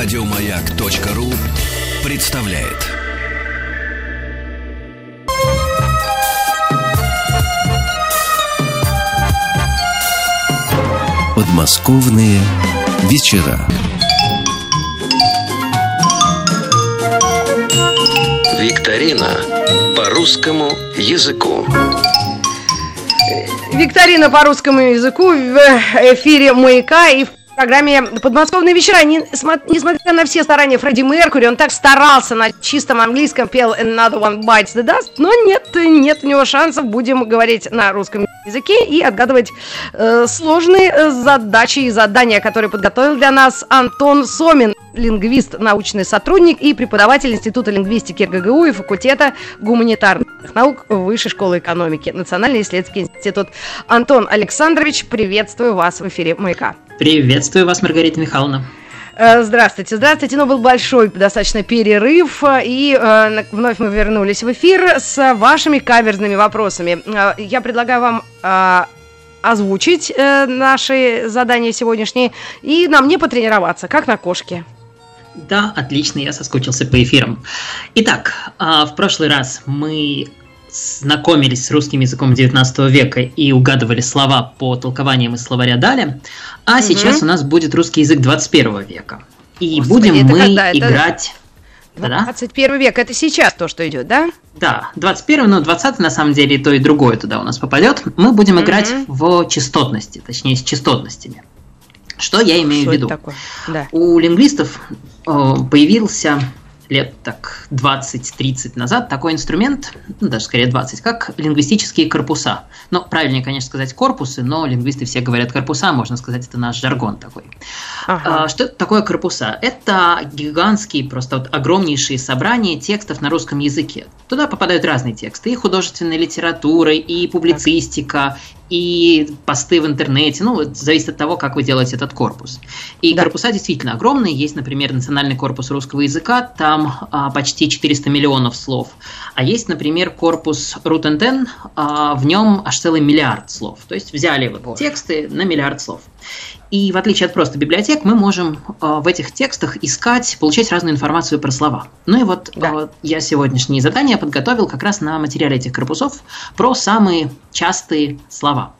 Радиомаяк.ру представляет. Подмосковные вечера. Викторина по русскому языку. Викторина по русскому языку в эфире «Маяка» и в программе «Подмосковные вечера». Не, несмотря на все старания Фредди Меркури, он так старался на чистом английском, пел «Another one bites the dust», но нет, нет у него шансов. Будем говорить на русском языке и отгадывать э, сложные э, задачи и задания, которые подготовил для нас Антон Сомин, лингвист, научный сотрудник и преподаватель Института лингвистики РГГУ и факультета гуманитарных наук Высшей школы экономики, Национальный исследовательский институт. Антон Александрович, приветствую вас в эфире «Маяка». Приветствую вас, Маргарита Михайловна. Э, здравствуйте, здравствуйте. Ну, был большой достаточно перерыв, и э, вновь мы вернулись в эфир с вашими каверзными вопросами. Э, я предлагаю вам э, озвучить э, наши задания сегодняшние и на мне потренироваться, как на кошке. Да, отлично, я соскучился по эфирам. Итак, э, в прошлый раз мы знакомились с русским языком 19 века и угадывали слова по толкованиям из словаря Дали, а угу. сейчас у нас будет русский язык 21 века. И Господи, будем мы когда? играть... Это... 21 век, это сейчас то, что идет, да? Да, 21, но 20 на самом деле и то, и другое туда у нас попадет. Мы будем угу. играть в частотности, точнее с частотностями. Что я имею что в виду? Да. У лингвистов э, появился лет так 20-30 назад такой инструмент, ну, даже скорее 20, как лингвистические корпуса. Ну, правильнее, конечно, сказать корпусы, но лингвисты все говорят корпуса, можно сказать, это наш жаргон такой. Ага. А, что такое корпуса? Это гигантские, просто вот огромнейшие собрания текстов на русском языке. Туда попадают разные тексты, и художественная литература, и публицистика, и посты в интернете, ну, вот зависит от того, как вы делаете этот корпус. И да. корпуса действительно огромные, есть, например, Национальный корпус русского языка, там а, почти 400 миллионов слов, а есть, например, корпус Рутентен, а, в нем аж целый миллиард слов, то есть взяли вот тексты на миллиард слов. И в отличие от просто библиотек, мы можем э, в этих текстах искать, получать разную информацию про слова. Ну и вот да. э, я сегодняшнее задание подготовил как раз на материале этих корпусов про самые частые слова.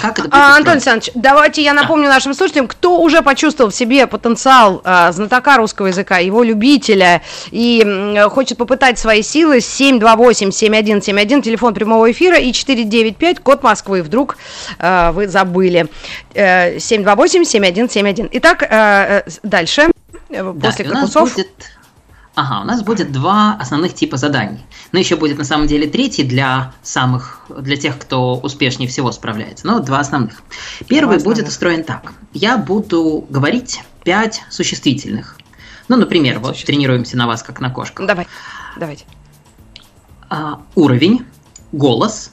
Как это а, Антон Александрович, давайте я напомню да. нашим слушателям, кто уже почувствовал в себе потенциал а, знатока русского языка, его любителя, и м, хочет попытать свои силы, 728-7171, телефон прямого эфира, и 495, код Москвы, вдруг а, вы забыли. 728-7171. Э, Итак, а, дальше, да, после корпусов... Будет Ага, у нас будет два основных типа заданий. Но еще будет на самом деле третий для самых, для тех, кто успешнее всего справляется. Но два основных. Первый два будет устроен так. Я буду говорить пять существительных. Ну, например, вот тренируемся на вас, как на кошках. Давай, давайте. А, уровень, голос,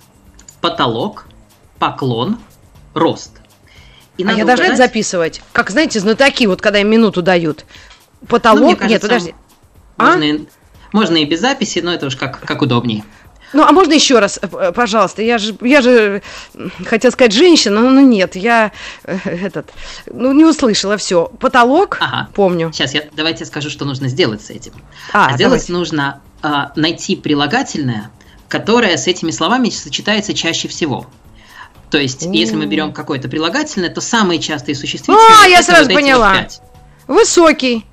потолок, поклон, рост. И а я должна угадать... это записывать? Как, знаете, знатоки, вот когда им минуту дают. Потолок, ну, кажется, нет, подожди. А? Можно, и, можно и без записи, но это уж как, как удобнее. Ну, а можно еще раз, э, пожалуйста? Я же, я же хотела сказать женщина, но ну нет, я э, этот, ну не услышала все. Потолок, ага. помню. Сейчас я давайте скажу, что нужно сделать с этим. А, сделать давайте. нужно а, найти прилагательное, которое с этими словами сочетается чаще всего. То есть, mm. если мы берем какое-то прилагательное, то самые частые существительные. А, я сразу вот поняла. Вот Высокий.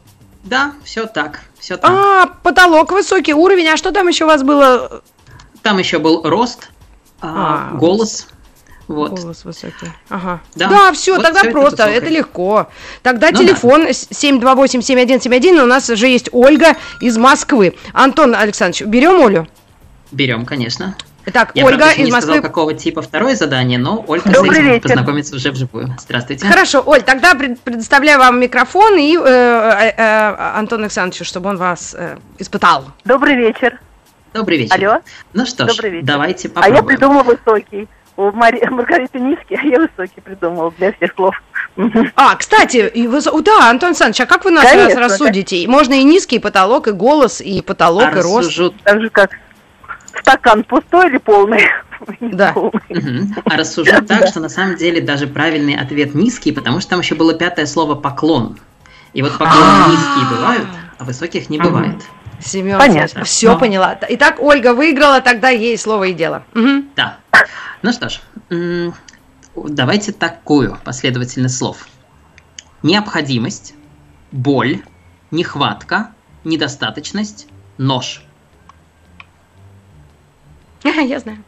Да, все так все так. А, потолок высокий, уровень, а что там еще у вас было? Там еще был рост, а, а голос. Вот. Голос высокий. Ага. Да, да все, вот тогда все просто, это, это легко. Тогда ну, телефон да. 728-7171, у нас же есть Ольга из Москвы. Антон Александрович, берем Олю? Берем, конечно. Так, Я, Ольга правда, из Москвы. сказал, какого типа второе задание, но Ольга Добрый с этим вечер. познакомится уже вживую. Здравствуйте. Хорошо, Оль, тогда предоставляю вам микрофон и э, э, э, Антону Александровичу, чтобы он вас э, испытал. Добрый вечер. Добрый вечер. Алло. Ну что ж, вечер. давайте попробуем. А я придумал высокий. У Мари... Маргариты низкий, а я высокий придумал для всех слов. А, кстати, вы... да, Антон Александрович, а как вы нас Конечно, рассудите? Так. Можно и низкий потолок, и голос, и потолок, а и рост. Так же, как стакан пустой или полный? Да. А рассуждать так, что на самом деле даже правильный ответ низкий, потому что там еще было пятое слово поклон. И вот поклоны низкие бывают, а высоких не бывает. Семен, Понятно. все Но. поняла. Итак, Ольга выиграла, тогда ей слово и дело. Угу. Да. Ну что ж, давайте такую последовательность слов. Необходимость, боль, нехватка, недостаточность, нож. Я знаю.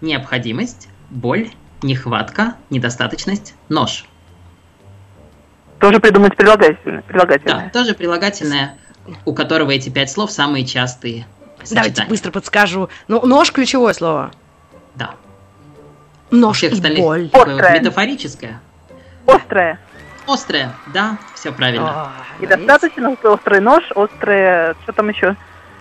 Необходимость, боль, нехватка, недостаточность, нож. Тоже придумать прилагательное. прилагательное. Да, тоже прилагательное, у которого эти пять слов самые частые. Давайте быстро подскажу. Ну, нож ключевое слово. Да. Нож и боль. Острое. Метафорическое. Острое. Острое, да, все правильно. И достаточно острый нож, острое, что там еще? Острая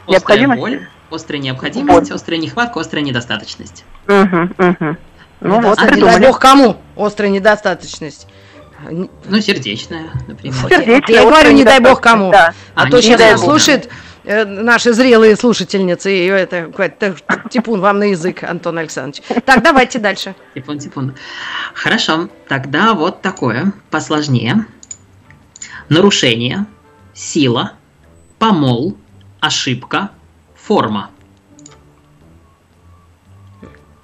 необходимость? боль, острая необходимость, боль. острая нехватка, острая недостаточность. Угу, угу. Ну вот, а не дай бог кому острая недостаточность. Ну, сердечная, например. Сердечная, я говорю, не дай бог кому. Да. А, а то сейчас слушает э, наши зрелые слушательницы, и это какой-то типун вам на язык, Антон Александрович. Так, давайте дальше. Типун, типун. Хорошо, тогда вот такое, посложнее. Нарушение, сила, помол, ошибка, форма.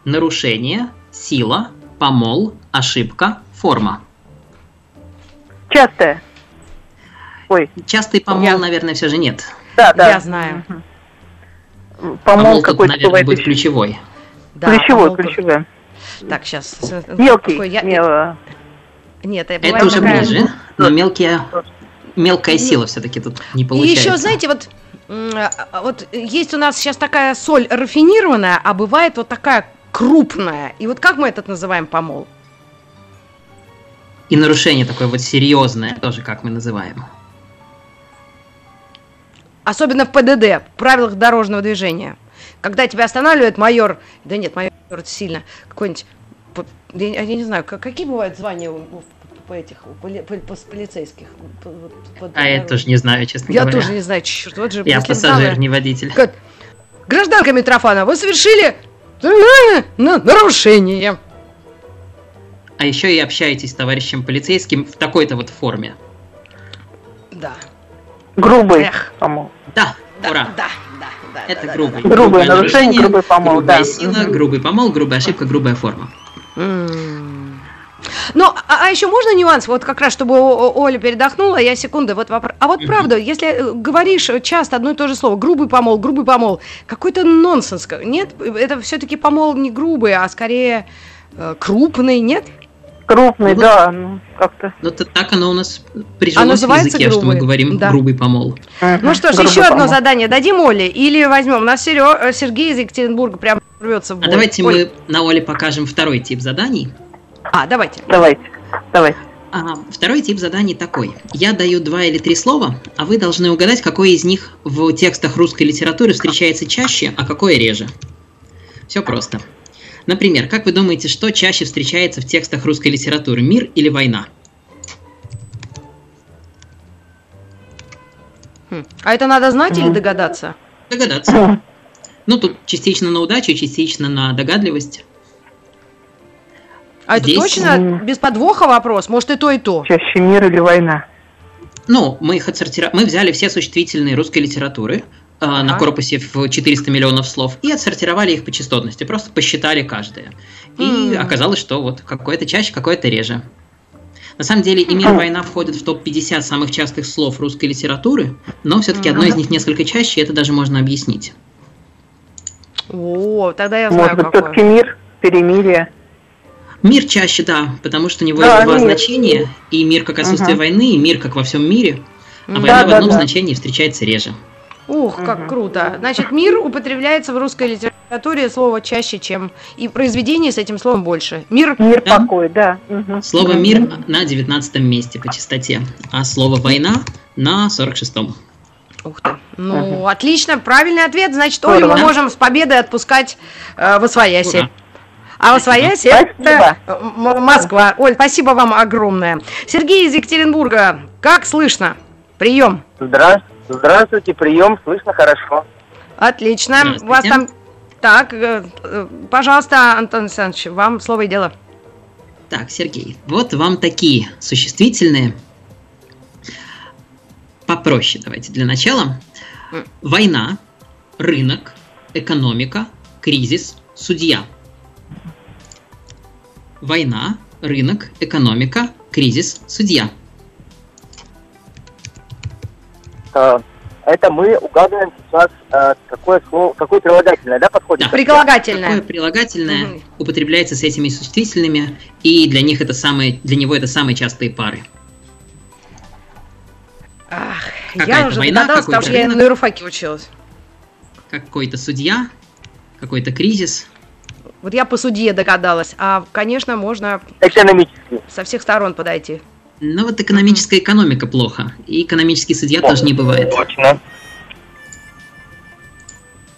Нарушение, сила, помол, ошибка, форма. Частая. Ой. Частый помол, я... наверное, все же нет. Да, да. Я знаю. Помол, помол какой-то наверное, будет ключевой. Да, ключевой, ключевой. Так, сейчас. Мелкий. Какой, я... Мел... Нет, это, это уже такая... ближе, но мелкие, мелкая сила все-таки тут не получается. И еще, знаете, вот вот есть у нас сейчас такая соль рафинированная, а бывает вот такая крупная. И вот как мы этот называем помол? И нарушение такое вот серьезное, тоже как мы называем. Особенно в ПДД, в правилах дорожного движения. Когда тебя останавливает майор, да нет, майор это сильно, какой-нибудь, я, я не знаю, какие бывают звания по этих по, по, по, полицейских. По, по, а я тоже не знаю, честно я говоря. Я тоже не знаю, черт, вот же. Я пассажир, знала, не водитель. Как, Гражданка Митрофана, вы совершили нарушение. А еще и общаетесь с товарищем полицейским в такой-то вот форме. Да. Грубый Эх. помол. Да, да, ура. Да, да, да. Это да, грубый. Да, да. Грубое нарушение, грубый помол. Грубая да. сила, грубый помол, грубая ошибка, грубая форма. Ну, а, а еще можно нюанс, вот как раз, чтобы Оля передохнула, я секунду, вот вопрос. А вот правда, если э, говоришь часто одно и то же слово, грубый помол, грубый помол, какой-то нонсенс, нет? Это все-таки помол не грубый, а скорее э, крупный, нет? Крупный, ну, да, ну как-то. Ну так оно у нас прижилось а в языке, грубый. что мы говорим да. грубый помол. Uh-huh. Ну что ж, грубый еще помол. одно задание дадим Оле или возьмем? У нас Серё... Сергей из Екатеринбурга прям рвется в бой. А давайте Оль. мы на Оле покажем второй тип заданий. А, давайте. Давайте, давайте. А, второй тип заданий такой. Я даю два или три слова, а вы должны угадать, какое из них в текстах русской литературы встречается чаще, а какое реже. Все просто. Например, как вы думаете, что чаще встречается в текстах русской литературы, мир или война? Хм. А это надо знать или догадаться? Догадаться. Ну, тут частично на удачу, частично на догадливость. А Здесь... это точно без подвоха вопрос? Может и то, и то? Чаще мир или война? Ну, мы их отсортировали. Мы взяли все существительные русской литературы, а. на корпусе в 400 миллионов слов и отсортировали их по частотности, просто посчитали каждое. И mm. оказалось, что вот какое-то чаще, какое-то реже. На самом деле и мир война входит в топ-50 самых частых слов русской литературы, но все-таки одно из них несколько чаще, и это даже можно объяснить. О, тогда я знаю, Может быть, все-таки мир, перемирие. Мир чаще, да, потому что у него да, есть два мир. значения, и мир как отсутствие угу. войны, и мир как во всем мире, а да, война да, в одном да. значении встречается реже. Ух, как угу. круто. Значит, мир употребляется в русской литературе слово чаще, чем и произведение с этим словом больше. Мир, мир да? покой, да. Угу. Слово мир на 19 месте по частоте, а слово война на 46-м. Ух ты. Ну, угу. отлично, правильный ответ. Значит, Олю мы можем с победой отпускать э, в Освояси. А Освояси это Москва. Оль, спасибо вам огромное. Сергей из Екатеринбурга, как слышно? Прием. Здравствуйте. Здравствуйте, прием, слышно хорошо. Отлично. У вас там... Так, э, э, пожалуйста, Антон Александрович, вам слово и дело. Так, Сергей, вот вам такие существительные. попроще давайте для начала. Война, рынок, экономика, кризис, судья. Война, рынок, экономика, кризис, судья. А, это мы угадываем сейчас, э, какое слово, какое прилагательное, да, подходит? Да. Прилагательное. Какое прилагательное угу. употребляется с этими существительными, и для них это самые, для него это самые частые пары. Ах, я уже война, догадалась, потому что я на юрфаке училась. Какой-то судья, какой-то кризис. Вот я по судье догадалась, а, конечно, можно Экономически. со всех сторон подойти. Ну вот экономическая экономика плохо, и экономический судья тоже не бывает. Точно.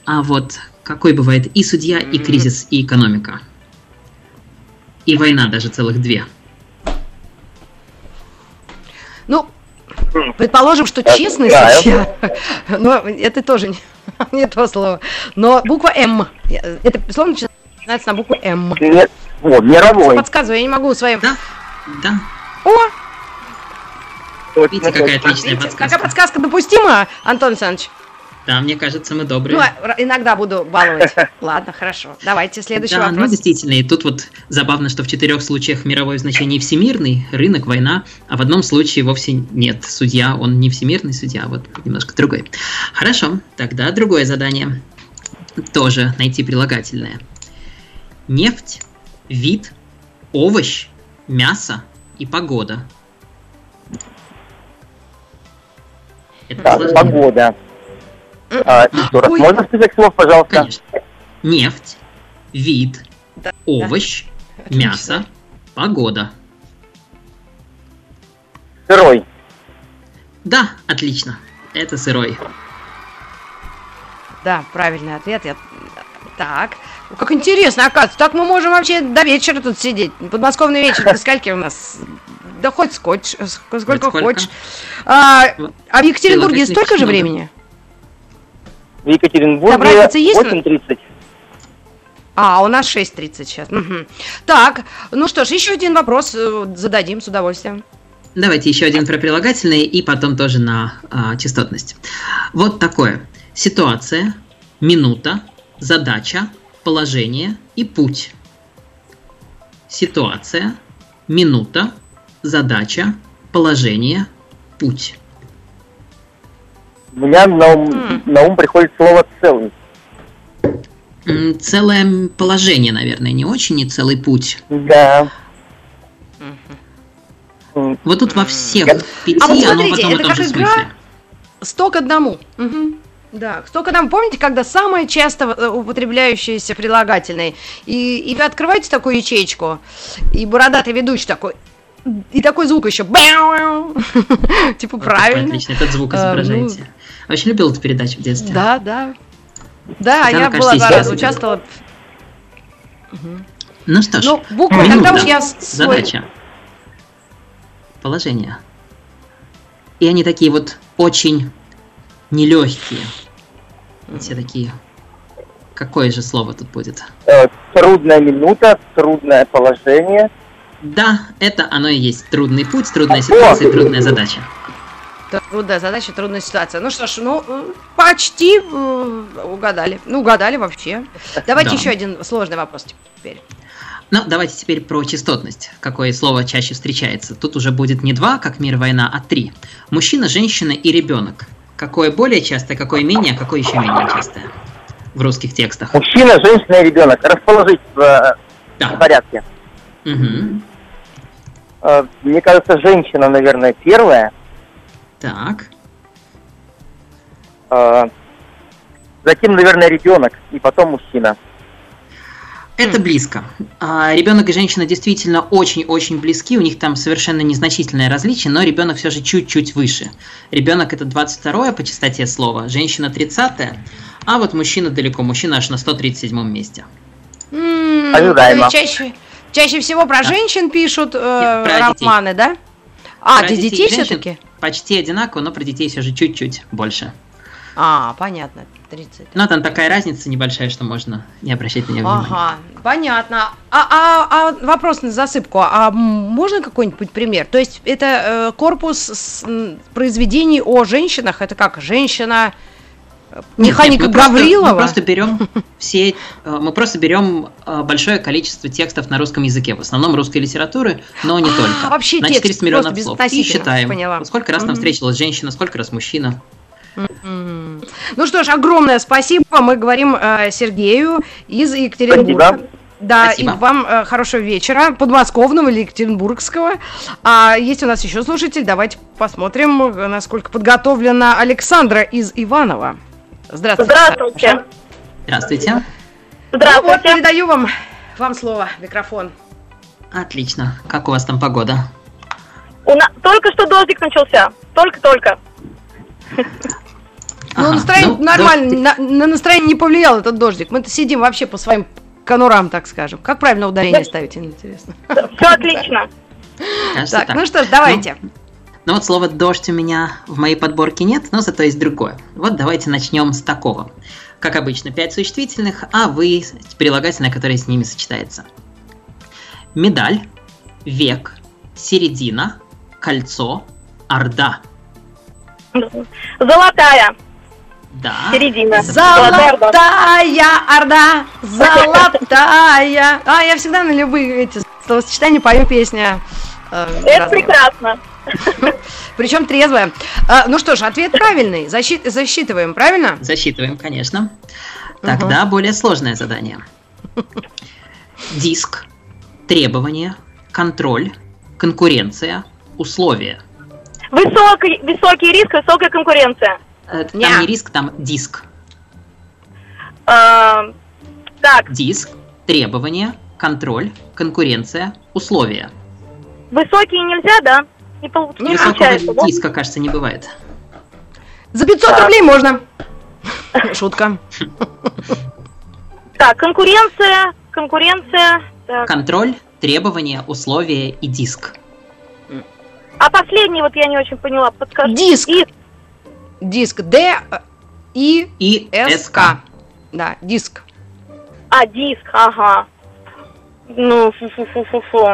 А вот какой бывает и судья, и кризис, и экономика. И война даже целых две. Ну, предположим, что честный судья, но это тоже не, не то слово. Но буква М, это слово начинается на букву М. Нет, вот, мировой. Подсказываю, я не могу своим... Да, да. О, Видите, какая отличная подсказка. Какая подсказка допустима, Антон Александрович? Да, мне кажется, мы добрые. Ну, а, иногда буду баловать. Ладно, хорошо. Давайте следующий да, ну, вопрос. Ну, действительно, и тут вот забавно, что в четырех случаях мировое значение всемирный, рынок, война, а в одном случае вовсе нет. Судья, он не всемирный судья, а вот немножко другой. Хорошо, тогда другое задание. Тоже найти прилагательное. Нефть, вид, овощ, мясо и погода – Это так, погода. А, еще раз, Ой. можно список слов, пожалуйста? Конечно. Нефть, вид, да, овощ, да. мясо, погода. Сырой. Да, отлично. Это сырой. Да, правильный ответ. Я... Так. Как интересно, оказывается. Так мы можем вообще до вечера тут сидеть. Подмосковный вечер. До скольки у нас? Да хоть скотч, сколько, сколько хочешь. А, а в Екатеринбурге столько же времени? В Екатеринбурге 8.30. А, у нас 6.30 сейчас. Угу. Так, ну что ж, еще один вопрос э, зададим с удовольствием. Давайте еще один про прилагательные и потом тоже на а, частотность. Вот такое. Ситуация, минута, задача, положение и путь. Ситуация, минута, задача, положение, путь. У меня на ум, mm. на ум приходит слово целый. Целое положение, наверное, не очень, не целый путь. Да. Вот тут во всех пяти а вот смотрите, оно потом это в том же смысле. Сто к одному. Угу. Да, к одному. Помните, когда самое часто э, употребляющееся прилагательное? И, и вы открываете такую ячейку, и бородатый ведущий такой, и такой звук еще. Типа правильно. Отлично, этот звук изображаете. Вообще любил эту передачу в детстве. Да, да. Да, я была два раза участвовала. Ну что ж, ну, буквы, тогда уж я задача. Положение. И они такие вот очень нелегкие. Все такие. Какое же слово тут будет? Э, трудная минута, трудное положение. Да, это оно и есть. Трудный путь, трудная ситуация, трудная задача. Трудная задача, трудная ситуация. Ну что ж, ну, почти э, угадали. Ну, угадали вообще. Давайте да. еще один сложный вопрос теперь. Ну, давайте теперь про частотность. Какое слово чаще встречается? Тут уже будет не два, как мир, война, а три. Мужчина, женщина и ребенок. Какое более частое, какое менее, а какое еще менее частое в русских текстах? Мужчина, женщина и ребенок. Расположить в, э, да. в порядке. Угу. Мне кажется, женщина, наверное, первая. Так. А, затем, наверное, ребенок, и потом мужчина. Это близко. А, ребенок и женщина действительно очень-очень близки, у них там совершенно незначительное различие, но ребенок все же чуть-чуть выше. Ребенок это 22 по частоте слова, женщина 30 а вот мужчина далеко, мужчина аж на 137 месте. м Ожидаемо. Чаще, чаще всего про женщин пишут э, Нет, про романы, детей. да? А, про для детей, детей все-таки? Почти одинаково, но про детей все же чуть-чуть больше. А, понятно. 30. Ну, там такая разница небольшая, что можно не обращать на нее внимания. Ага, понятно. А, а, а вопрос на засыпку. А можно какой-нибудь пример? То есть это э, корпус с, произведений о женщинах, это как женщина, Механика нет, нет, мы Гаврилова? Просто, мы просто берем все, э, мы просто берем э, большое количество текстов на русском языке, в основном русской литературы, но не а, только. Вообще на текст 400 миллионов слов. И считаем, поняла. сколько раз нам встретилась женщина, сколько раз мужчина. Ну что ж, огромное спасибо. Мы говорим э, Сергею из Екатеринбурга. Спасибо. Да, Спасибо. и вам э, хорошего вечера, подмосковного или екатеринбургского. А есть у нас еще слушатель, давайте посмотрим, насколько подготовлена Александра из Иванова. Здравствуйте. Здравствуйте. Здравствуйте. Здравствуйте. Ну вот, передаю вам, вам слово, микрофон. Отлично. Как у вас там погода? У нас только что дождик начался. Только-только. Ну, настроение ну, нормально, на, на настроение не повлиял этот дождик. Мы-то сидим вообще по своим конурам, так скажем. Как правильно ударение ставить, интересно? Все отлично. Так, ну что ж, давайте. Ну, ну вот слово «дождь» у меня в моей подборке нет, но зато есть другое. Вот давайте начнем с такого. Как обычно, пять существительных, а вы прилагательное, которое с ними сочетается. Медаль, век, середина, кольцо, орда. Золотая. Да. Середина. Золотая орда, золотая. А, я всегда на любые эти словосочетания пою песня. Э, Это прекрасно. Причем трезвая. А, ну что ж, ответ правильный. Защит, засчитываем, правильно? Засчитываем, конечно. Тогда угу. более сложное задание. Диск, требования, контроль, конкуренция, условия. Высокий, высокий риск, высокая конкуренция. Э, там не, не риск, там диск. А, так. Диск, требования, контроль, конкуренция, условия. Высокие нельзя, да? Не, пол... не получается, да? диска, кажется, не бывает. За 500 да. рублей можно. Шутка. Так, конкуренция, конкуренция. Так. Контроль, требования, условия и диск. А последний вот я не очень поняла, подскажи. Диск. Диск, диск. Д И И С К. Да, диск. А, диск, ага. Ну, фу-фу-фу-фу-фу.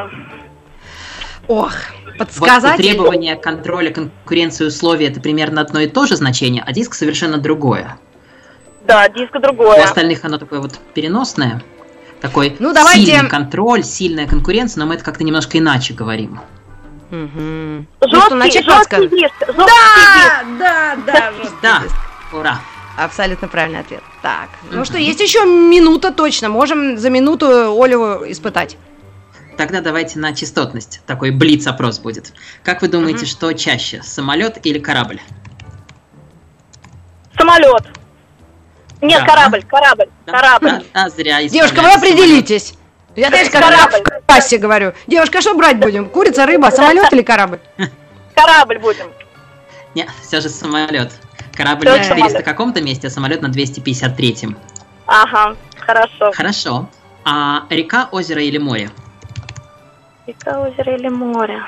Ох, подсказать. Вот требования контроля, конкуренции, условия это примерно одно и то же значение, а диск совершенно другое. Да, диск другое. У остальных оно такое вот переносное. Такой ну, давайте... сильный контроль, сильная конкуренция, но мы это как-то немножко иначе говорим. Угу. Жесткий, ну, жесткий диск. Жесткий да, диск. да, да, да. Ура. Абсолютно правильный ответ. Так, ну что, есть еще минута точно. Можем за минуту Олю испытать. Тогда давайте на частотность. Такой блиц-опрос будет. Как вы думаете, угу. что чаще, самолет или корабль? Самолет. Нет, да. корабль, корабль, да. корабль. А, а зря. Девушка, вы определитесь. Я, знаешь, как корабль. в кассе говорю. Девушка, что брать будем? Курица, рыба, самолет или корабль? Корабль будем. Нет, все же самолет. Корабль на 400 каком-то месте, а самолет на 253-м. Ага, хорошо. Хорошо. А река, озеро или море? Река, озеро или море?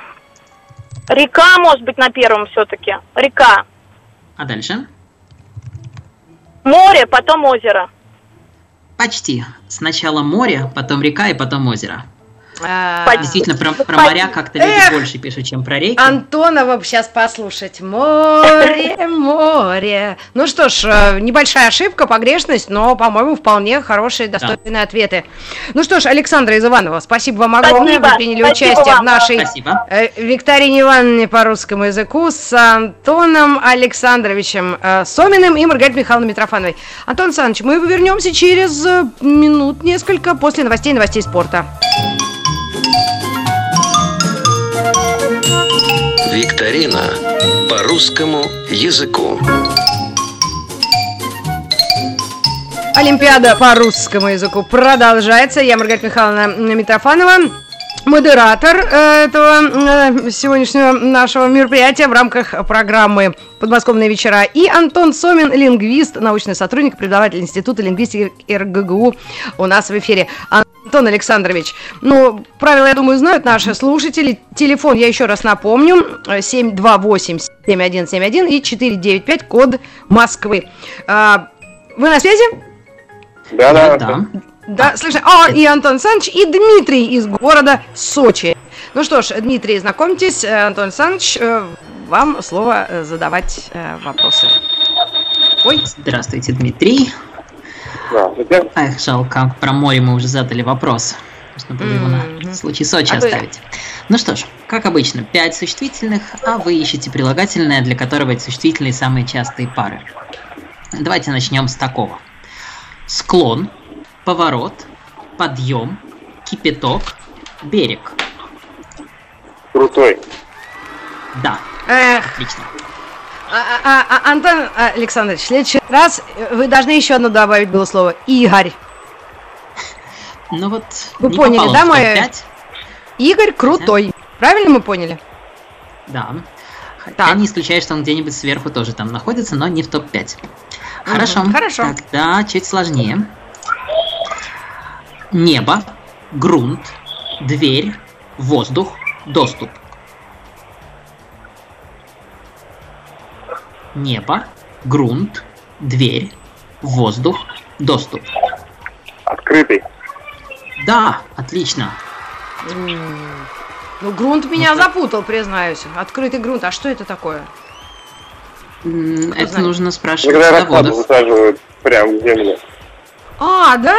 Река, может быть, на первом все-таки. Река. А дальше? Море, потом озеро. Почти. Сначала море, потом река и потом озеро. А, Действительно, про, про моря как-то люди больше пишут, чем про реки. Антонова сейчас послушать. Море, море. Ну что ж, э, небольшая ошибка, погрешность, но, по-моему, вполне хорошие, достойные да. ответы. Ну что ж, Александра из Иванова, спасибо вам огромное. Спасибо. Вы приняли спасибо участие вам. в нашей спасибо. Э, викторине Ивановне по русскому языку с Антоном Александровичем э, Соминым и Маргаритой Михайловной Митрофановой. Антон Александрович, мы вернемся через минут несколько после новостей новостей спорта. Викторина по русскому языку. Олимпиада по русскому языку продолжается. Я Маргарита Михайловна Митрофанова модератор э, этого э, сегодняшнего нашего мероприятия в рамках программы «Подмосковные вечера». И Антон Сомин, лингвист, научный сотрудник, преподаватель Института лингвистики РГГУ у нас в эфире. Антон Александрович, ну, правила, я думаю, знают наши слушатели. Телефон, я еще раз напомню, 728-7171 и 495, код Москвы. А, Вы на связи? Да, да, да. Да, слушай, а, и Антон Саныч, и Дмитрий из города Сочи. Ну что ж, Дмитрий, знакомьтесь, э, Антон Саныч, э, вам слово э, задавать вопросы. Ой. Здравствуйте, Дмитрий. Здравствуйте. Эх, жалко, про море мы уже задали вопрос. Нужно было его на случай Сочи а оставить. Вы... Ну что ж, как обычно, пять существительных, а вы ищете прилагательное, для которого эти существительные самые частые пары. Давайте начнем с такого. Склон, поворот, подъем, кипяток, берег. Крутой. Да. Эх. Отлично. А, а, а, Антон Александрович, в следующий раз вы должны еще одно добавить было слово. Игорь. Ну вот. Вы поняли, да, мое? Игорь крутой. Правильно мы поняли? Да. Хотя так. не исключаю, что он где-нибудь сверху тоже там находится, но не в топ-5. Хорошо. Угу, хорошо. Тогда чуть сложнее. Небо, грунт, дверь, воздух, доступ. Небо, грунт, дверь, воздух, доступ. Открытый. Да, отлично. Ну, грунт меня ну, запутал, признаюсь. Открытый грунт. А что это такое? Это нужно спрашивать Когда рассаду высаживают прямо в землю. А, да?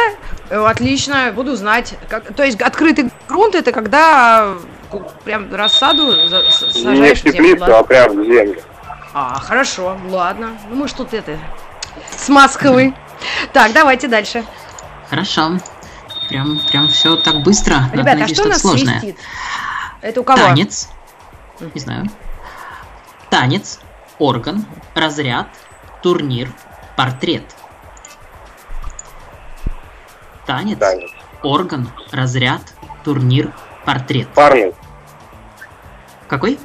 Э, отлично, буду знать. Как, то есть открытый грунт это когда э, прям рассаду сажаешь Не в теплицу, а прям в землю. А, хорошо, ладно. Ну мы ж тут это с Москвы. Так, давайте дальше. Хорошо. Прям, прям все так быстро. Ребята, а что у нас сложное. свистит? Это у кого? Танец. Не знаю. Танец, орган, разряд, турнир, портрет. Танец, Танец. орган, разряд, турнир, портрет. Парный. Какой?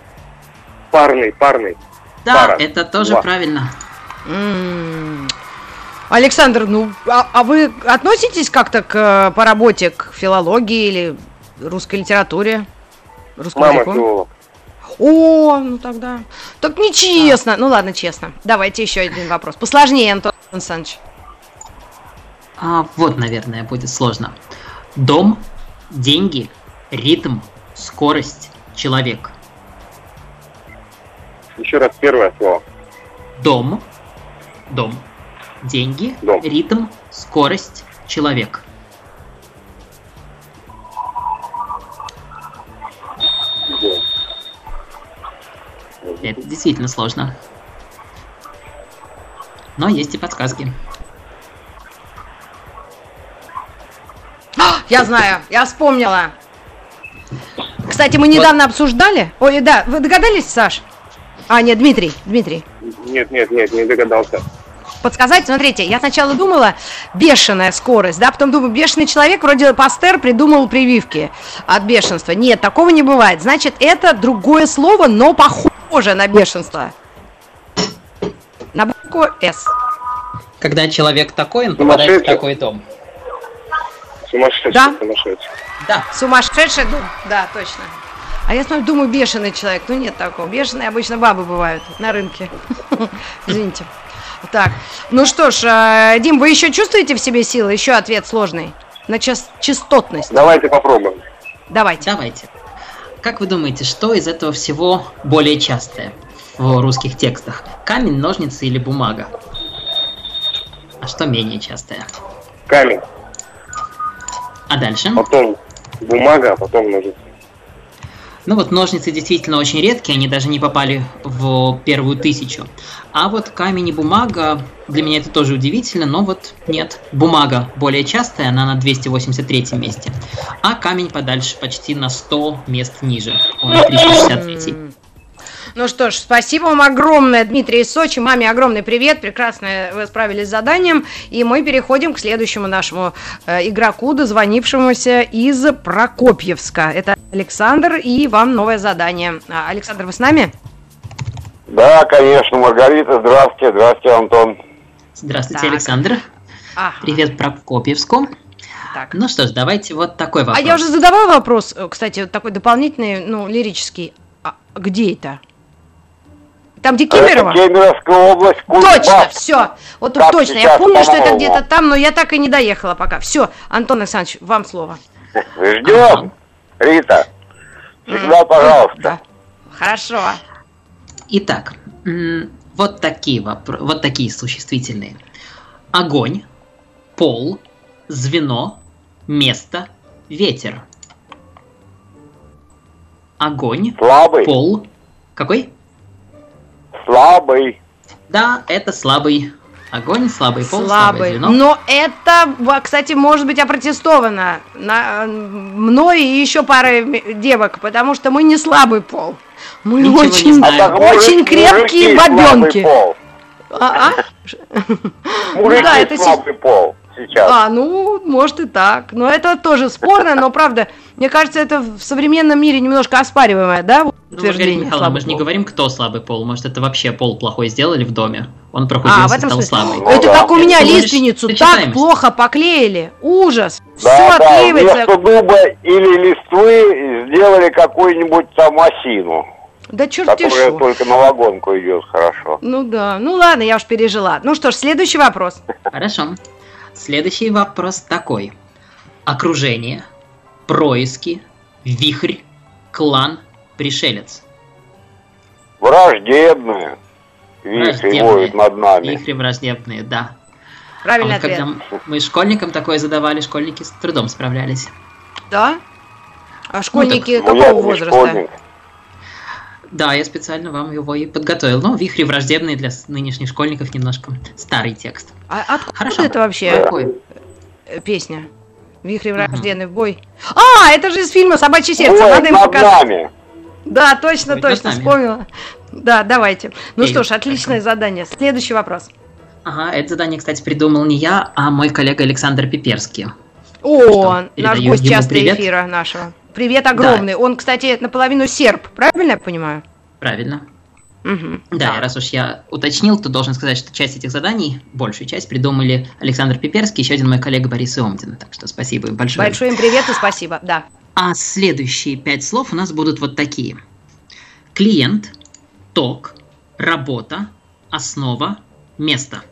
Парный, парный. Да, Пара. это тоже Два. правильно. М-м-м. Александр, ну, а, а вы относитесь как-то к э, по работе к филологии или русской литературе? Русскому Мама филолог. О, ну тогда. Так нечестно. А. Ну ладно, честно. Давайте еще один вопрос. Посложнее, Антон Александрович. А, вот, наверное, будет сложно. Дом, деньги, ритм, скорость, человек. Еще раз первое слово. Дом, дом, деньги, дом. ритм, скорость, человек. Это действительно сложно. Но есть и подсказки. А, я знаю, я вспомнила. Кстати, мы недавно вот. обсуждали. Ой, да, вы догадались, Саш? А, нет, Дмитрий, Дмитрий. Нет, нет, нет, не догадался. Подсказать, смотрите, я сначала думала бешеная скорость, да, потом думаю, бешеный человек, вроде Пастер придумал прививки от бешенства. Нет, такого не бывает. Значит, это другое слово, но похоже на бешенство. На букву «С». Когда человек такой, он попадает в такой дом. Сумасшедший, да? сумасшедший. Да. Сумасшедший дом, да, точно. А я смотрю, думаю, бешеный человек. Ну нет такого. Бешеные обычно бабы бывают на рынке. Извините. Так, ну что ж, э, Дим, вы еще чувствуете в себе силы? Еще ответ сложный. На част частотность. Давайте попробуем. Давайте. Давайте. Как вы думаете, что из этого всего более частое в русских текстах? Камень, ножницы или бумага? А что менее частое? Камень. А дальше? Потом бумага, а потом ножницы. Ну вот ножницы действительно очень редкие, они даже не попали в первую тысячу. А вот камень и бумага, для меня это тоже удивительно, но вот нет. Бумага более частая, она на 283 месте. А камень подальше почти на 100 мест ниже, он на 363. Ну что ж, спасибо вам огромное, Дмитрий из Сочи. Маме огромный привет, прекрасно вы справились с заданием. И мы переходим к следующему нашему э, игроку, дозвонившемуся из Прокопьевска. Это Александр, и вам новое задание. А, Александр, вы с нами? Да, конечно, Маргарита, здравствуйте, здравствуйте, Антон. Здравствуйте, так. Александр. Ага. Привет Прокопьевску. Так. Ну что ж, давайте вот такой вопрос. А я уже задавала вопрос, кстати, такой дополнительный, ну, лирический. А где это? Там, где Кемерово? Это Кемеровская область, Кузбасс. Точно, все. Вот тут точно. Я помню, что это где-то там, но я так и не доехала пока. Все, Антон Александрович, вам слово. Ждем, Рита. Всегда, пожалуйста. Да. Хорошо. Итак, вот такие, вопро- вот такие существительные. Огонь, пол, звено, место, ветер. Огонь, Слабый. пол. Какой? Слабый. Да, это слабый. Огонь, слабый пол, слабый. слабое. Но это, кстати, может быть опротестовано на, мной и еще парой девок, потому что мы не слабый пол. Мы Ничего очень, очень крепкие бабенки. А, а? Мужики да, это слабый пол сейчас. А, ну, может и так. Но это тоже спорно, но правда, мне кажется, это в современном мире немножко оспариваемое, да, ну, утверждение. Ну, Михаил, мы же не говорим, кто слабый пол. Может, это вообще пол плохой сделали в доме. Он проходился, а, в этом стал смысле? слабый. Ну, это да. как у меня это лиственницу так плохо поклеили. Ужас. Да, Все да, отклеивается. Вместо дуба или листвы сделали какую-нибудь там осину. Да черт Которая только на вагонку идет хорошо. Ну да. Ну ладно, я уж пережила. Ну что ж, следующий вопрос. Хорошо. Следующий вопрос такой. Окружение, происки, вихрь, клан, пришелец. Враждебные. Вихри воют над нами. Вихри враждебные, да. Правильно а вот ответ. Когда мы школьникам такое задавали, школьники с трудом справлялись. Да? А школьники ну, так, какого возраста? Школьник. Да, я специально вам его и подготовил. Но вихри враждебные для нынешних школьников немножко старый текст. А откуда Хорошо. это вообще Какой? Э, песня? Вихри враждебный в бой. А, это же из фильма «Собачье сердце». Ой, Надо им показать. Да, точно, Ой, точно, вспомнила. Да, давайте. Ну Эй, что ж, отличное хорошо. задание. Следующий вопрос. Ага, это задание, кстати, придумал не я, а мой коллега Александр Пиперский. О, наш гость часто эфира нашего. Привет огромный. Да. Он, кстати, наполовину серб, правильно я понимаю? Правильно. Угу. Да, да, раз уж я уточнил, то должен сказать, что часть этих заданий, большую часть, придумали Александр Пиперский, еще один мой коллега Борис Иомдин. Так что спасибо им большое. Большой им привет и спасибо, да. А следующие пять слов у нас будут вот такие. Клиент, ток, работа, основа, место.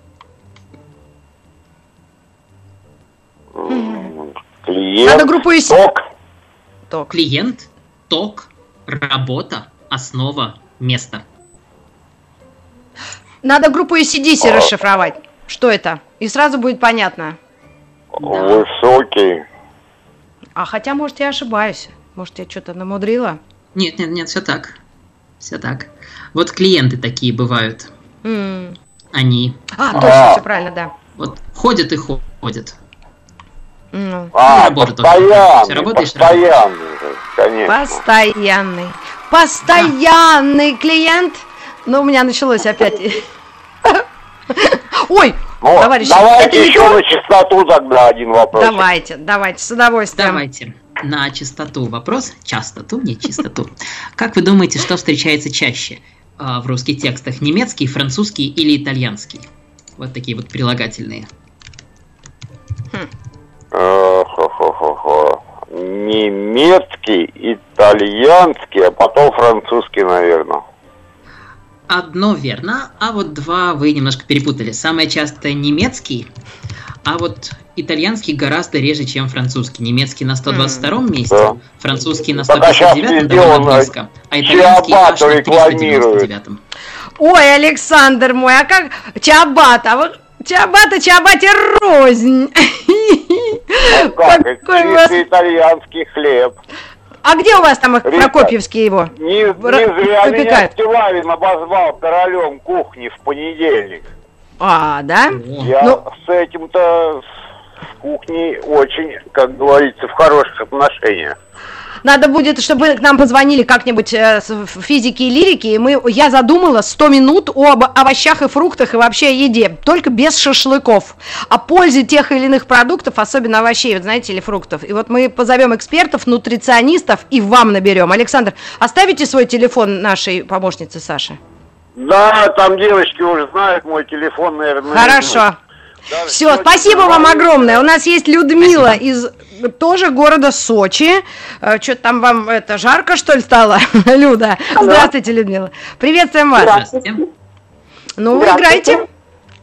Клиент, Надо группу ток, Ток. Клиент, ток, работа, основа, место. Надо группу ACDC а... расшифровать. Что это? И сразу будет понятно. Высокий. А хотя, может, я ошибаюсь. Может, я что-то намудрила? Нет, нет, нет, все так. Все так. Вот клиенты такие бывают. Mm. Они. А, точно, а. все правильно, да. Вот ходят и ходят. Ну, а, постоянный, Все работаешь, постоянный, конечно. Постоянный. Постоянный да. клиент. Ну, у меня началось опять. Ой, ну, товарищи, давайте еще на чистоту тогда один вопрос. Давайте, давайте, с удовольствием. Давайте. На чистоту вопрос, частоту, не чистоту. Как вы думаете, что встречается чаще а, в русских текстах? Немецкий, французский или итальянский? Вот такие вот прилагательные. Хм. Хо-хо-хо-хо. Немецкий, итальянский, а потом французский, наверное. Одно верно, а вот два вы немножко перепутали. Самое частое немецкий, а вот итальянский гораздо реже, чем французский. Немецкий на 122 м месте, да. французский на 159 довольно близко, а итальянский аж на 399 -м. Ой, Александр мой, а как Чабат, а вот Чабата Чабате рознь. Ну как, Какой вас... итальянский хлеб. А где у вас там Рита, Прокопьевский его? Не, не зря Выпекают. меня Стилавин обозвал королем кухни в понедельник. А, да? Я ну... с этим-то с кухней очень, как говорится, в хороших отношениях. Надо будет, чтобы к нам позвонили как-нибудь э, в физике и лирике, и мы, я задумала 100 минут об овощах и фруктах и вообще о еде, только без шашлыков, о пользе тех или иных продуктов, особенно овощей, вот знаете, или фруктов. И вот мы позовем экспертов, нутриционистов и вам наберем. Александр, оставите свой телефон нашей помощнице Саши? Да, там девочки уже знают мой телефон, наверное. Хорошо. Да, все, спасибо вам огромное. У нас есть Людмила спасибо. из тоже города Сочи. Э, Что-то там вам это жарко, что ли, стало, Люда? Алло. Здравствуйте, Людмила. Приветствуем вас. Здравствуйте. Ну, вы играете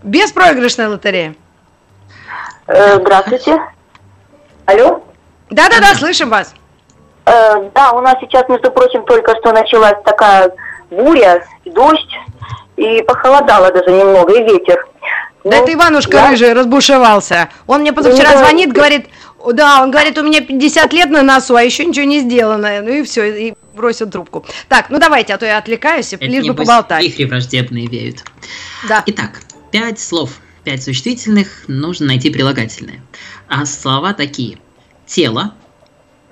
беспроигрышная лотерея. Э, здравствуйте. Алло? Да-да-да, слышим вас. Э, да, у нас сейчас, между прочим, только что началась такая буря, дождь, и похолодало даже немного, и ветер. Да ну, это Иванушка я... рыжий разбушевался. Он мне позавчера звонит, говорит, да, он говорит, у меня 50 лет на носу, а еще ничего не сделано. Ну и все, и бросил трубку. Так, ну давайте, а то я отвлекаюсь, это лишь бы поболтать. Вихри враждебные веют. Да. Итак, пять слов, пять существительных, нужно найти прилагательные. А слова такие. Тело,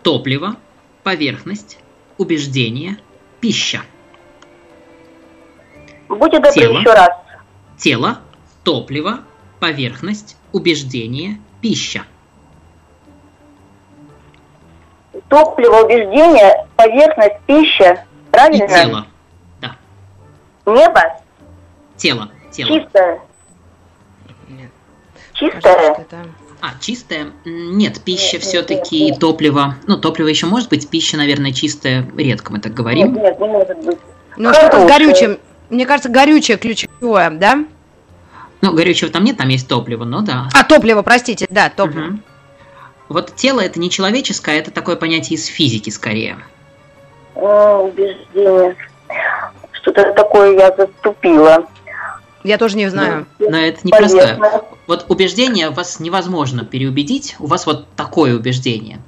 топливо, поверхность, убеждение, пища. Будьте добры тело, еще раз. Тело, топливо, поверхность, убеждение, пища. Топливо, убеждение, поверхность, пища. Правильно? И тело. Да. Небо? Тело. тело. Чистое. Нет. Чистое? А, чистое? Нет, пища нет, все-таки нет, нет. топливо. Ну, топливо еще может быть, пища, наверное, чистая, редко мы так говорим. Нет, нет, не может быть. Ну, что-то с горючим. Мне кажется, горючее ключевое, да? Ну, горючего там нет, там есть топливо, но да. А, топливо, простите, да, топливо. Угу. Вот тело это не человеческое, это такое понятие из физики скорее. О, убеждение. Что-то такое я заступила. Я тоже не знаю. Но это непростое. Вот убеждение вас невозможно переубедить, у вас вот такое убеждение.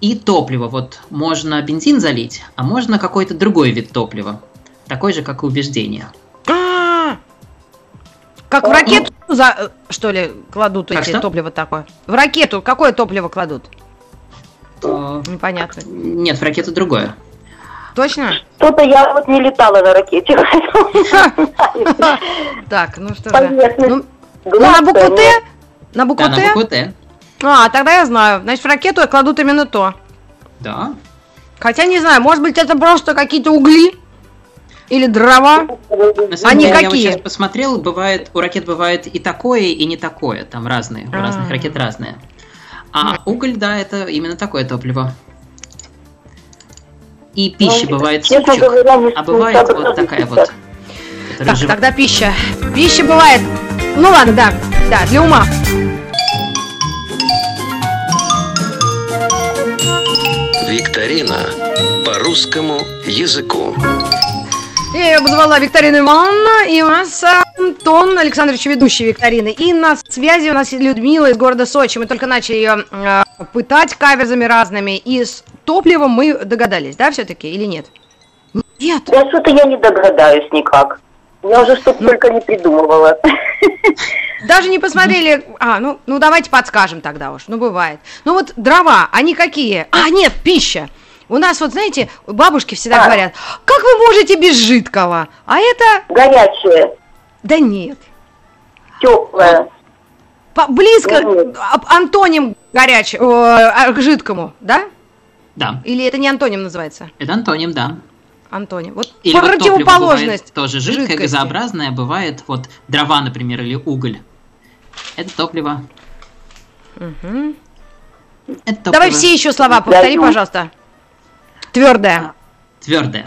И топливо, вот можно бензин залить, а можно какой-то другой вид топлива. Такой же, как и убеждение. Как в ракету за что ли кладут эти что? топливо такое? В ракету какое топливо кладут? А, Непонятно. Нет, в ракету другое. Точно? Что-то я вот не летала на ракете. Так, ну что же. Ну, ну, на букву Т? На букву Т? на букву Т. А, тогда я знаю. Значит, в ракету кладут именно то. Да. Хотя не знаю, может быть, это просто какие-то угли? Или дрова? На самом Они деле, какие? я вот сейчас посмотрел, бывает, у ракет бывает и такое, и не такое. Там разные, у а. разных ракет разные. А уголь, да, это именно такое топливо. И пища ну, бывает супчик, а бывает вот такая вот. Так, тогда пища. Пища бывает. Ну ладно, да, да, для ума. Викторина по русскому языку. Я ее обозвала Викторина Ивановна, и у нас Антон Александрович, ведущий викторины. И на связи у нас Людмила из города Сочи. Мы только начали ее э, пытать каверзами разными. И с топливом мы догадались, да, все-таки, или нет? Нет. Да что-то я не догадаюсь никак. Я уже что-то ну, только не придумывала. Даже не посмотрели. А, ну, ну давайте подскажем тогда уж. Ну, бывает. Ну вот дрова, они какие? А, нет, пища. У нас вот, знаете, бабушки всегда а. говорят, как вы можете без жидкого? А это... Горячее. Да нет. Теплое. По близко нет. антоним горячему, к жидкому, да? Да. Или это не антоним называется? Это антоним, да. Антоним. Вот или противоположность. Вот тоже жидкое, жидкости. газообразное, бывает вот дрова, например, или уголь. Это топливо. Угу. Это топливо. Давай все еще слова повтори, пожалуйста. Твердая. Твердая.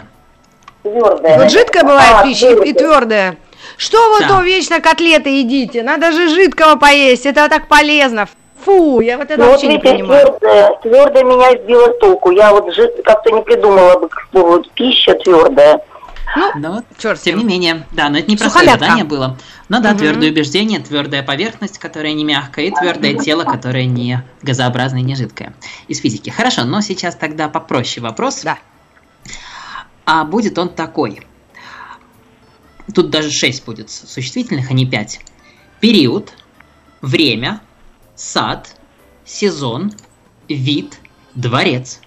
Твердая. Вот жидкая бывает а, пища и твердая. Что вы да. то вечно котлеты едите? Надо же жидкого поесть, это так полезно. Фу, я вот это ну, вообще вот, не понимаю. Твердая, твердая меня сбила с толку. Я вот как-то не придумала бы к слову пища твердая. Ну, но черт, тем не менее, да, но это не простое задание было. Но да, угу. твердое убеждение, твердая поверхность, которая не мягкая, и твердое тело, которое не газообразное, не жидкое. Из физики. Хорошо, но сейчас тогда попроще вопрос. Да. А будет он такой. Тут даже 6 будет существительных, а не 5. Период, время, сад, сезон, вид, дворец.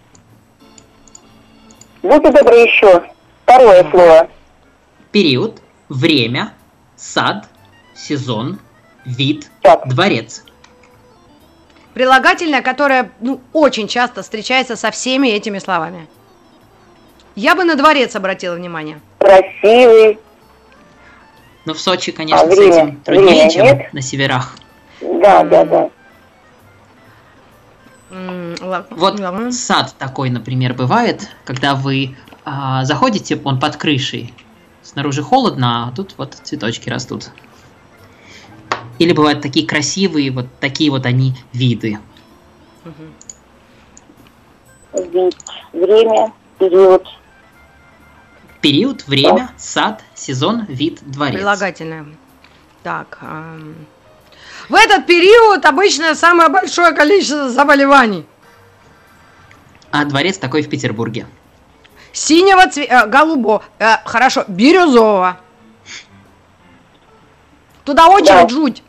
Будьте добры еще. Второе слово. Период, время, сад, сезон, вид, так. дворец. Прилагательное, которое ну, очень часто встречается со всеми этими словами. Я бы на дворец обратила внимание. Красивый. Но в Сочи, конечно, а время, с этим труднее, чем нет? на северах. Да, да, да. Вот сад такой, например, бывает, когда вы а, заходите, он под крышей, снаружи холодно, а тут вот цветочки растут. Или бывают такие красивые, вот такие вот они виды. Вид, время, период. Период, время, сад, сезон, вид, дворец. Прилагательное. Так. Эм... В этот период обычно самое большое количество заболеваний. А дворец такой в Петербурге. Синего цвета, э, голубого, э, хорошо, бирюзового. Туда очередь да. жуть.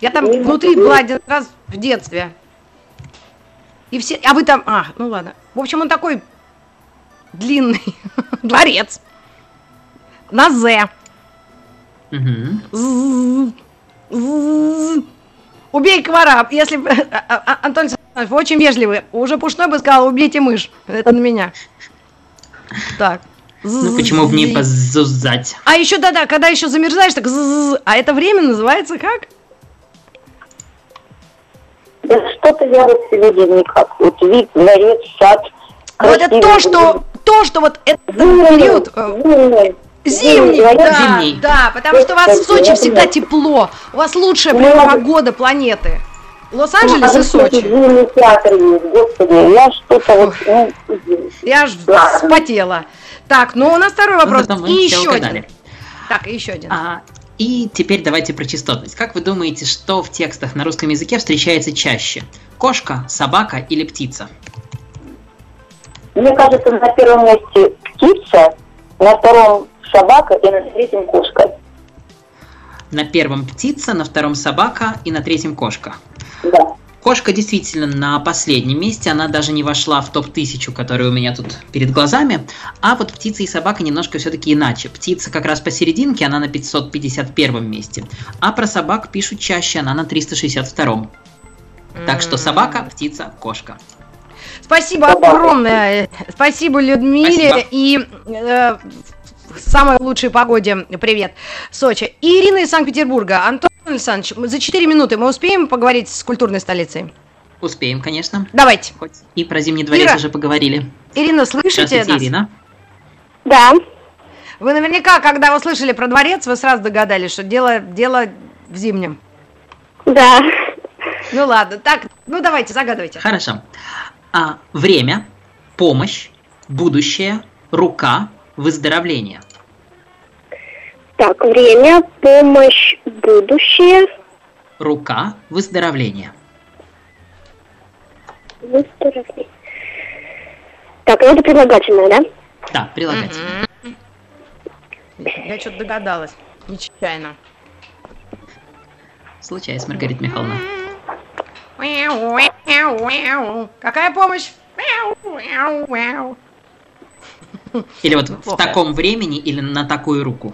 Я там Не внутри была один раз в детстве. И все, а вы там, а, ну ладно. В общем, он такой длинный дворец. На З. Угу. Убей комара. Если а, Антон вы очень вежливый. Уже Пушной бы сказал, убейте мышь. Это на меня. Так. Ну почему в ней позузать? А еще да-да, когда еще замерзаешь, так а это время называется как? Да что-то я вот сегодня никак. Вот вид, дворец, сад. Вот это то, что то, что вот этот период. Э, Зимний, да, Зимний. да, потому что у вас в Сочи всегда тепло, у вас лучшая прям погода планеты. Лос-Анджелес и Сочи. Театр есть, господи, я что-то вот... Ну, я аж вспотела. Так, ну у нас второй ну, вопрос. Ну, и еще один. Так, и еще один. А, и теперь давайте про частотность. Как вы думаете, что в текстах на русском языке встречается чаще? Кошка, собака или птица? Мне кажется, на первом месте птица, на втором собака и на третьем кошка. На первом птица, на втором собака и на третьем кошка. Да. Кошка действительно на последнем месте, она даже не вошла в топ-1000, который у меня тут перед глазами. А вот птица и собака немножко все-таки иначе. Птица как раз посерединке, она на 551 месте. А про собак пишут чаще, она на 362. Так что собака, птица, кошка. Спасибо огромное. Спасибо Людмиле. Спасибо. И э, самой лучшей погоде привет, Сочи. И Ирина из Санкт-Петербурга. Антон Александрович, за 4 минуты мы успеем поговорить с культурной столицей? Успеем, конечно. Давайте. Хоть и про Зимний дворец Ира. уже поговорили. Ирина, слышите нас? Ирина. Да. Вы наверняка, когда услышали про дворец, вы сразу догадались, что дело, дело в зимнем. Да. Ну ладно, так, ну давайте, загадывайте. Хорошо. А, время, помощь, будущее, рука, выздоровления? Так, время, помощь, будущее. Рука, выздоровление. Выздоровление. Так, ну это прилагательное, да? Да, прилагательное. Я что-то догадалась. Нечаянно. Случайно, Маргарита Михайловна. Какая помощь? Или вот в таком времени, или на такую руку?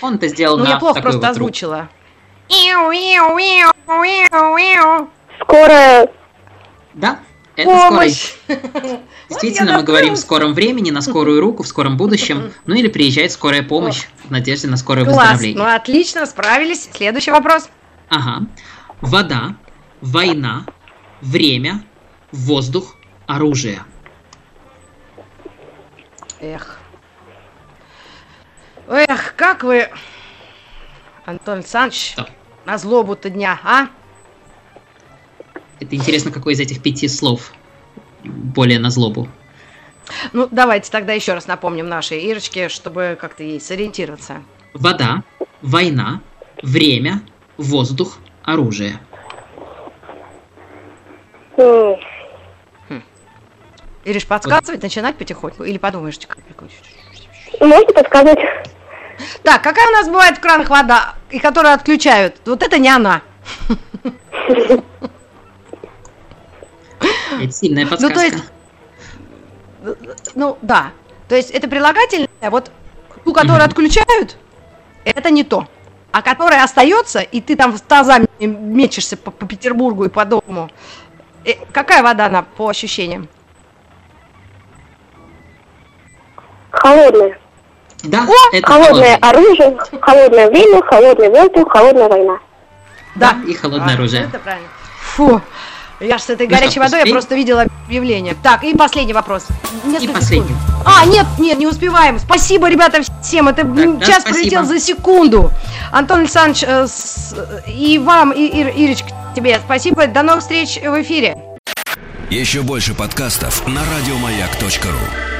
Он это сделал ну, на я плохо просто вот озвучила. Скорая. Да, это Помощь. скорая. Действительно, мы говорим в скором времени, на скорую руку, в скором будущем. Ну или приезжает скорая помощь в надежде на скорое Класс. выздоровление. Ну отлично, справились. Следующий вопрос. Ага. Вода, война, время, воздух, оружие. Эх. Эх, как вы, Антон Александрович, Что? на злобу-то дня, а? Это интересно, какой из этих пяти слов более на злобу. Ну, давайте тогда еще раз напомним нашей Ирочке, чтобы как-то ей сориентироваться. Вода, война, время, воздух, оружие. Ириш, подсказывать, начинать потихоньку? Или подумаешь, как Можно подсказать. Так, какая у нас бывает в кранах вода, и которую отключают? Вот это не она. Это сильная подсказка. Ну, то есть, ну, да. То есть это прилагательное, вот ту, которую отключают, это не то. А которая остается, и ты там с тазами мечешься по, по Петербургу и по дому. Э, какая вода она по ощущениям? Холодная. Да, О, это холодное холодное. оружие, холодное время, холодный воздух, холодная война. Да, да и холодное а, оружие. Это правильно. Фу. Я с этой ну горячей что, водой я просто видела объявление. Так, и последний вопрос. Несколько и последний. Секунд. А, нет, нет, не успеваем. Спасибо, ребята, всем. Это так, час да, пролетел за секунду. Антон Александрович, э, с, и вам, и, Ир, Ирочка, тебе спасибо. До новых встреч в эфире. Еще больше подкастов на радиомаяк.ру